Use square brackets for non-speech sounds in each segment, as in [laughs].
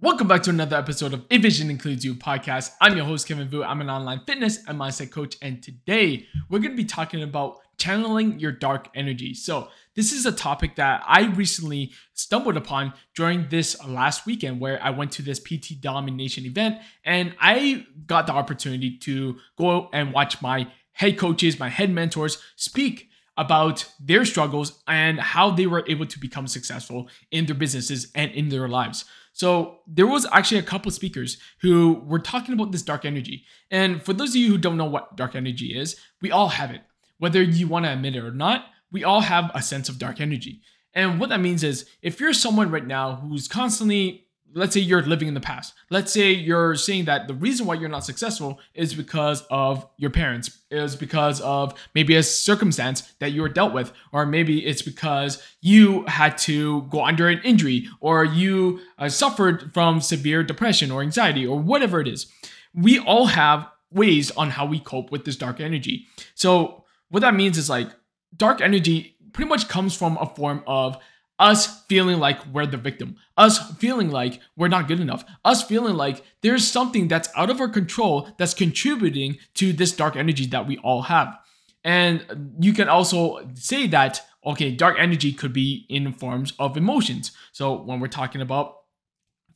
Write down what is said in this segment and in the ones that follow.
Welcome back to another episode of A Vision Includes You podcast. I'm your host, Kevin Vu. I'm an online fitness and mindset coach, and today we're going to be talking about channeling your dark energy. So, this is a topic that I recently stumbled upon during this last weekend where I went to this PT Domination event and I got the opportunity to go and watch my head coaches, my head mentors speak about their struggles and how they were able to become successful in their businesses and in their lives. So there was actually a couple speakers who were talking about this dark energy. And for those of you who don't know what dark energy is, we all have it. Whether you want to admit it or not, we all have a sense of dark energy. And what that means is if you're someone right now who's constantly let's say you're living in the past. Let's say you're saying that the reason why you're not successful is because of your parents, is because of maybe a circumstance that you were dealt with, or maybe it's because you had to go under an injury, or you uh, suffered from severe depression or anxiety, or whatever it is. We all have ways on how we cope with this dark energy. So, what that means is like dark energy pretty much comes from a form of us feeling like we're the victim, us feeling like we're not good enough, us feeling like there's something that's out of our control that's contributing to this dark energy that we all have. And you can also say that, okay, dark energy could be in forms of emotions. So when we're talking about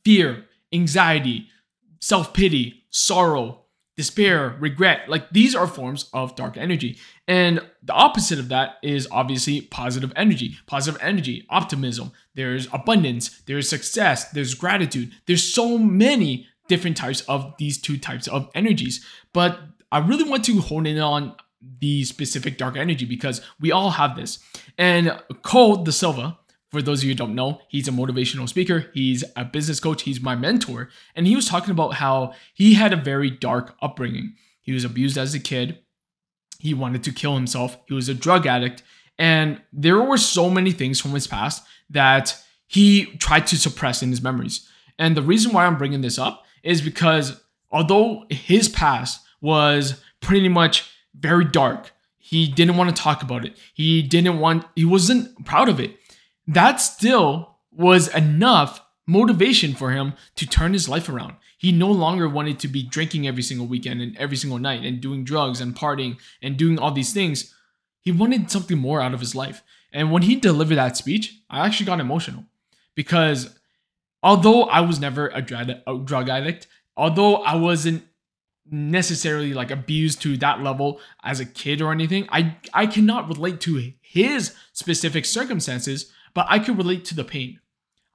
fear, anxiety, self pity, sorrow, despair, regret. Like these are forms of dark energy. And the opposite of that is obviously positive energy. Positive energy, optimism, there's abundance, there's success, there's gratitude. There's so many different types of these two types of energies. But I really want to hone in on the specific dark energy because we all have this. And Cole DaSilva, for those of you who don't know, he's a motivational speaker, he's a business coach, he's my mentor, and he was talking about how he had a very dark upbringing. He was abused as a kid, he wanted to kill himself, he was a drug addict, and there were so many things from his past that he tried to suppress in his memories. And the reason why I'm bringing this up is because although his past was pretty much very dark, he didn't want to talk about it. He didn't want, he wasn't proud of it that still was enough motivation for him to turn his life around. He no longer wanted to be drinking every single weekend and every single night and doing drugs and partying and doing all these things. He wanted something more out of his life. And when he delivered that speech, I actually got emotional because although I was never a drug addict, although I wasn't necessarily like abused to that level as a kid or anything, I I cannot relate to his specific circumstances but I could relate to the pain.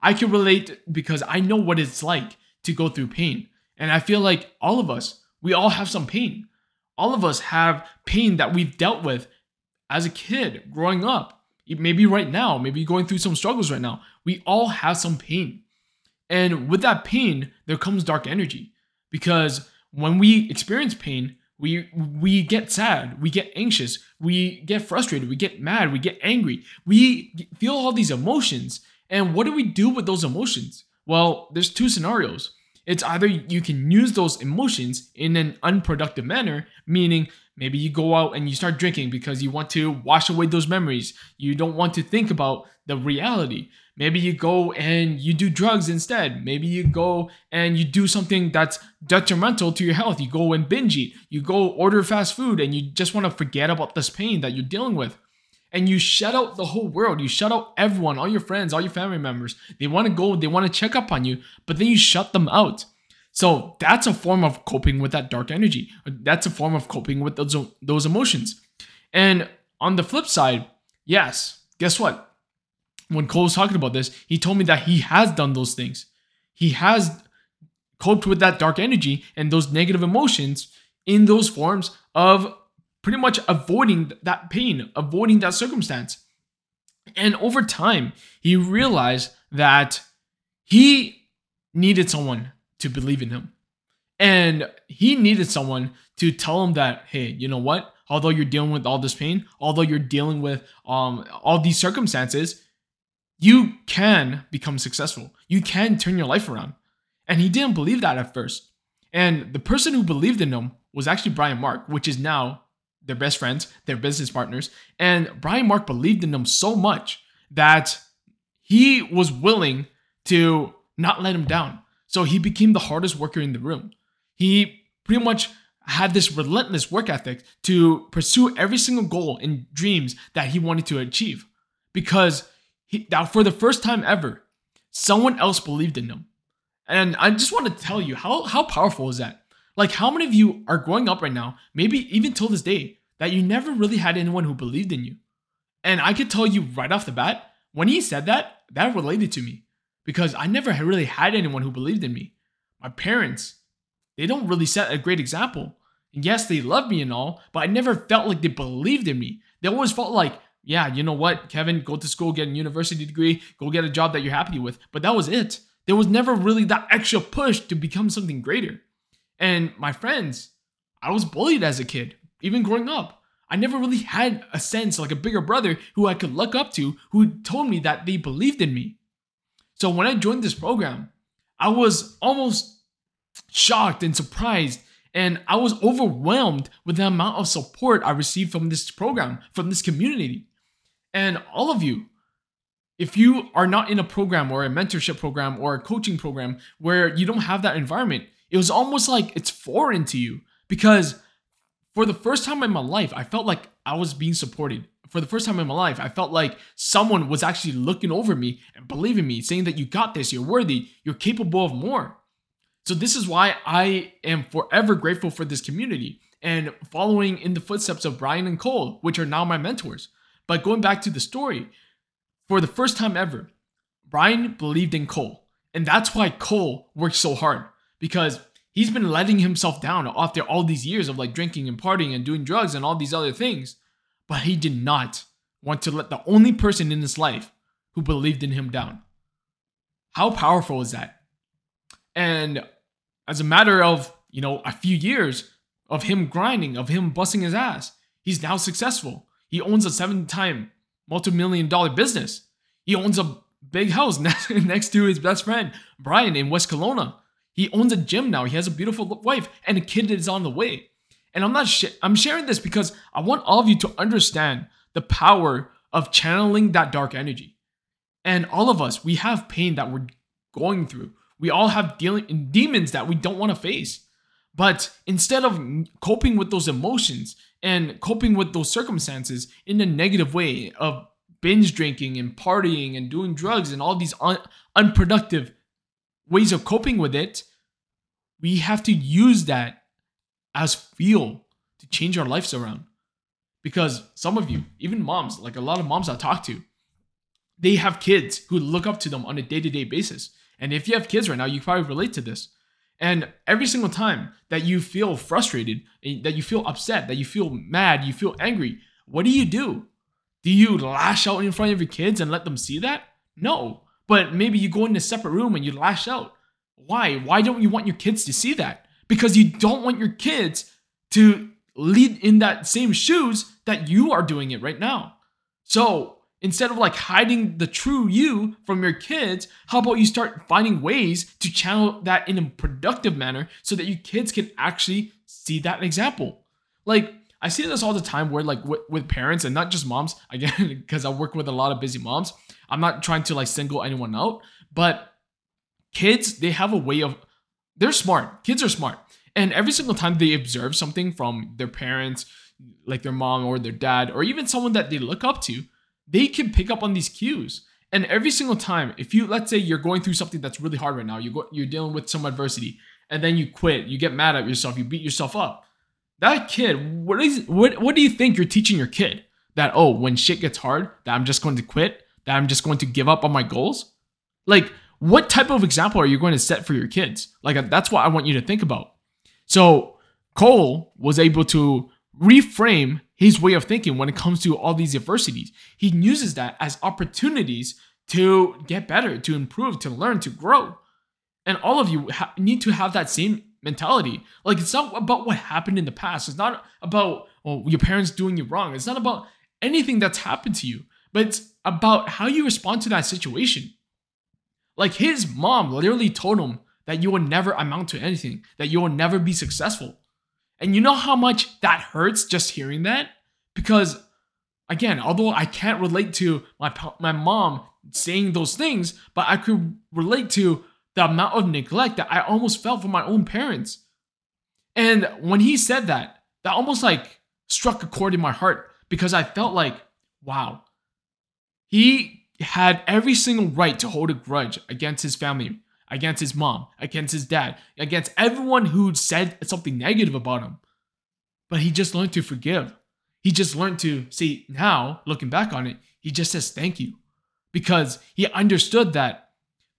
I could relate because I know what it's like to go through pain. And I feel like all of us, we all have some pain. All of us have pain that we've dealt with as a kid growing up. Maybe right now, maybe going through some struggles right now. We all have some pain. And with that pain, there comes dark energy. Because when we experience pain, we we get sad, we get anxious, we get frustrated, we get mad, we get angry. We feel all these emotions. And what do we do with those emotions? Well, there's two scenarios. It's either you can use those emotions in an unproductive manner, meaning maybe you go out and you start drinking because you want to wash away those memories. You don't want to think about the reality. Maybe you go and you do drugs instead. Maybe you go and you do something that's detrimental to your health. You go and binge eat. You go order fast food and you just want to forget about this pain that you're dealing with. And you shut out the whole world. You shut out everyone, all your friends, all your family members. They want to go, they want to check up on you, but then you shut them out. So that's a form of coping with that dark energy. That's a form of coping with those, those emotions. And on the flip side, yes, guess what? when Cole was talking about this, he told me that he has done those things. He has coped with that dark energy and those negative emotions in those forms of pretty much avoiding that pain, avoiding that circumstance. And over time, he realized that he needed someone to believe in him. And he needed someone to tell him that, hey, you know what? Although you're dealing with all this pain, although you're dealing with um, all these circumstances, you can become successful. You can turn your life around. And he didn't believe that at first. And the person who believed in him was actually Brian Mark, which is now their best friends, their business partners. And Brian Mark believed in them so much that he was willing to not let him down. So he became the hardest worker in the room. He pretty much had this relentless work ethic to pursue every single goal and dreams that he wanted to achieve because he, that for the first time ever, someone else believed in him. And I just want to tell you how, how powerful is that? Like, how many of you are growing up right now, maybe even till this day, that you never really had anyone who believed in you? And I could tell you right off the bat, when he said that, that related to me because I never really had anyone who believed in me. My parents, they don't really set a great example. And yes, they love me and all, but I never felt like they believed in me. They always felt like, yeah, you know what, Kevin, go to school, get a university degree, go get a job that you're happy with. But that was it. There was never really that extra push to become something greater. And my friends, I was bullied as a kid, even growing up. I never really had a sense like a bigger brother who I could look up to who told me that they believed in me. So when I joined this program, I was almost shocked and surprised and I was overwhelmed with the amount of support I received from this program, from this community. And all of you, if you are not in a program or a mentorship program or a coaching program where you don't have that environment, it was almost like it's foreign to you because for the first time in my life, I felt like I was being supported. For the first time in my life, I felt like someone was actually looking over me and believing me, saying that you got this, you're worthy, you're capable of more. So, this is why I am forever grateful for this community and following in the footsteps of Brian and Cole, which are now my mentors. But going back to the story, for the first time ever, Brian believed in Cole. And that's why Cole worked so hard because he's been letting himself down after all these years of like drinking and partying and doing drugs and all these other things. But he did not want to let the only person in his life who believed in him down. How powerful is that? And as a matter of, you know, a few years of him grinding, of him busting his ass, he's now successful. He owns a seven time multi million dollar business. He owns a big house [laughs] next to his best friend, Brian, in West Kelowna. He owns a gym now. He has a beautiful wife and a kid that is on the way. And I'm not sh- I'm sharing this because I want all of you to understand the power of channeling that dark energy. And all of us, we have pain that we're going through. We all have dealing demons that we don't want to face. But instead of coping with those emotions and coping with those circumstances in a negative way of binge drinking and partying and doing drugs and all these un- unproductive ways of coping with it, we have to use that as fuel to change our lives around. Because some of you, even moms, like a lot of moms I talk to, they have kids who look up to them on a day to day basis. And if you have kids right now, you probably relate to this. And every single time that you feel frustrated, eh, that you feel upset, that you feel mad, you feel angry, what do you do? Do you lash out in front of your kids and let them see that? No. But maybe you go in a separate room and you lash out. Why? Why don't you want your kids to see that? Because you don't want your kids to lead in that same shoes that you are doing it right now. So instead of like hiding the true you from your kids, how about you start finding ways to channel that in a productive manner so that your kids can actually see that example? Like, I see this all the time where like with, parents and not just moms, [laughs] again, because I work with a lot of busy moms. I'm not trying to like single anyone out, but kids, they have a way of, they're smart. Kids are smart. And every single time they observe something from their parents, like their mom or their dad, or even someone that they look up to, they can pick up on these cues. And every single time, if you let's say you're going through something that's really hard right now, you go, you're dealing with some adversity, and then you quit, you get mad at yourself, you beat yourself up. That kid, what is what what do you think you're teaching your kid? That oh, when shit gets hard, that I'm just going to quit, that I'm just going to give up on my goals? Like, what type of example are you going to set for your kids? Like that's what I want you to think about. So Cole was able to reframe his way of thinking when it comes to all these adversities. He uses that as opportunities to get better, to improve, to learn, to grow. And all of you ha- need to have that same mentality. Like it's not about what happened in the past. It's not about well, your parents doing you wrong. It's not about anything that's happened to you, but it's about how you respond to that situation. Like his mom literally told him that you will never amount to anything, that you will never be successful. And you know how much that hurts just hearing that? Because again, although I can't relate to my my mom saying those things, but I could relate to the amount of neglect that I almost felt from my own parents. And when he said that, that almost like struck a chord in my heart because I felt like, wow, he had every single right to hold a grudge against his family, against his mom, against his dad, against everyone who said something negative about him. But he just learned to forgive. He just learned to see now, looking back on it, he just says thank you because he understood that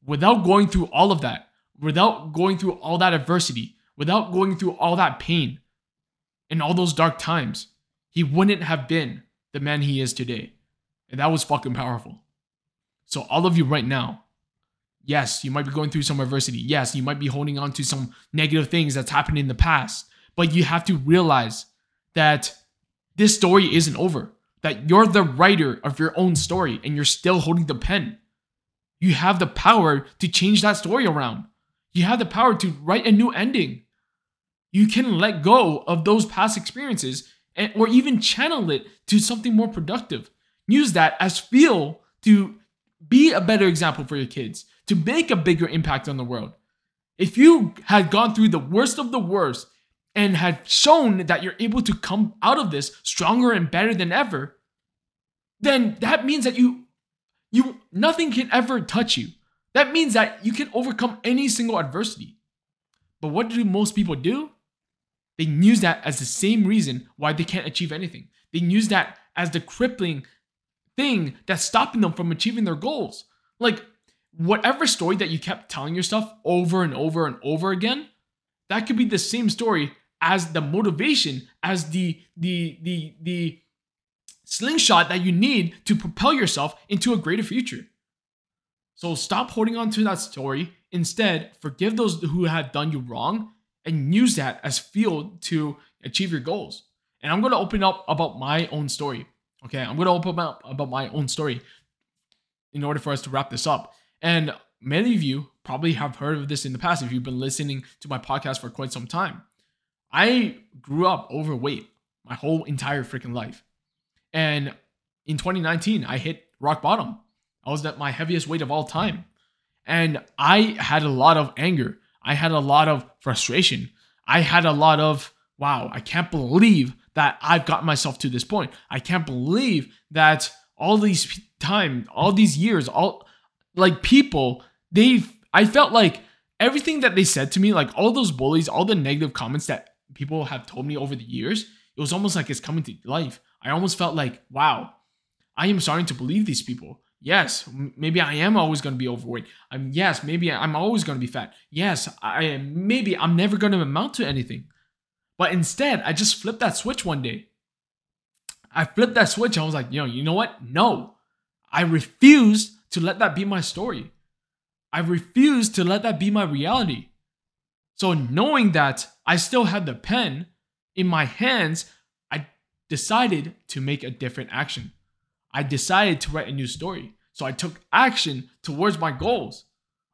without going through all of that, without going through all that adversity, without going through all that pain and all those dark times, he wouldn't have been the man he is today. And that was fucking powerful. So, all of you right now, yes, you might be going through some adversity. Yes, you might be holding on to some negative things that's happened in the past. But you have to realize that this story isn't over, that you're the writer of your own story and you're still holding the pen. You have the power to change that story around. You have the power to write a new ending. You can let go of those past experiences and, or even channel it to something more productive. Use that as fuel to be a better example for your kids, to make a bigger impact on the world. If you had gone through the worst of the worst and had shown that you're able to come out of this stronger and better than ever, then that means that you you nothing can ever touch you. That means that you can overcome any single adversity. But what do most people do? They use that as the same reason why they can't achieve anything. They use that as the crippling thing that's stopping them from achieving their goals. Like whatever story that you kept telling yourself over and over and over again, that could be the same story as the motivation, as the the the the slingshot that you need to propel yourself into a greater future. So stop holding on to that story. Instead, forgive those who have done you wrong and use that as fuel to achieve your goals. And I'm going to open up about my own story. Okay, I'm going to open up about my own story in order for us to wrap this up. And many of you probably have heard of this in the past if you've been listening to my podcast for quite some time. I grew up overweight my whole entire freaking life. And in 2019, I hit rock bottom. I was at my heaviest weight of all time. And I had a lot of anger. I had a lot of frustration. I had a lot of, wow, I can't believe that I've gotten myself to this point. I can't believe that all these time, all these years, all like people, they I felt like everything that they said to me, like all those bullies, all the negative comments that people have told me over the years, it was almost like it's coming to life. I almost felt like, wow, I am starting to believe these people. Yes, maybe I am always going to be overweight. Um, yes, maybe I'm always going to be fat. Yes, I maybe I'm never going to amount to anything. But instead, I just flipped that switch one day. I flipped that switch. I was like, know, you know what? No, I refuse to let that be my story. I refuse to let that be my reality. So, knowing that I still had the pen in my hands, I decided to make a different action. I decided to write a new story. So, I took action towards my goals.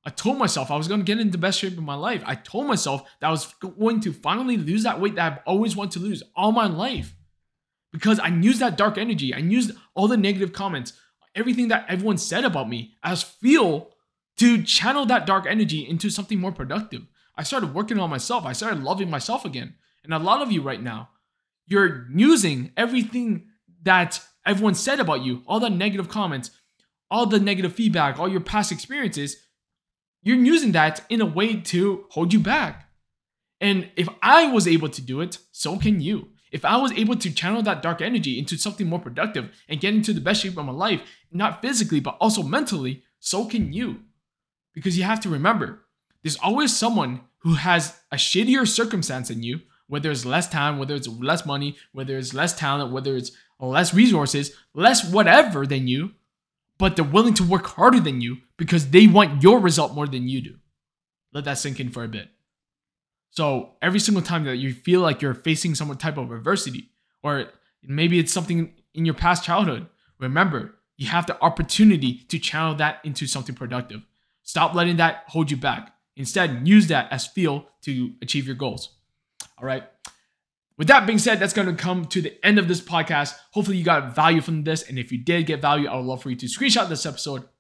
I told myself I was going to get in the best shape of my life. I told myself that I was going to finally lose that weight that I've always wanted to lose all my life. Because I used that dark energy. I used all the negative comments, everything that everyone said about me as fuel to channel that dark energy into something more productive. I started working on myself. I started loving myself again. And a lot of you right now, you're using everything that everyone said about you, all the negative comments, all the negative feedback, all your past experiences you're using that in a way to hold you back. And if I was able to do it, so can you. If I was able to channel that dark energy into something more productive and get into the best shape of my life, not physically, but also mentally, so can you. Because you have to remember, there's always someone who has a shittier circumstance than you, whether it's less time, whether it's less money, whether it's less talent, whether it's less resources, less whatever than you, but they're willing to work harder than you because they want your result more than you do. Let that sink in for a bit. So every single time that you feel like you're facing some type of adversity, or maybe it's something in your past childhood, remember you have the opportunity to channel that into something productive. Stop letting that hold you back. Instead, use that as fuel to achieve your goals. All right. With that being said, that's going to come to the end of this podcast. Hopefully, you got value from this. And if you did get value, I would love for you to screenshot this episode,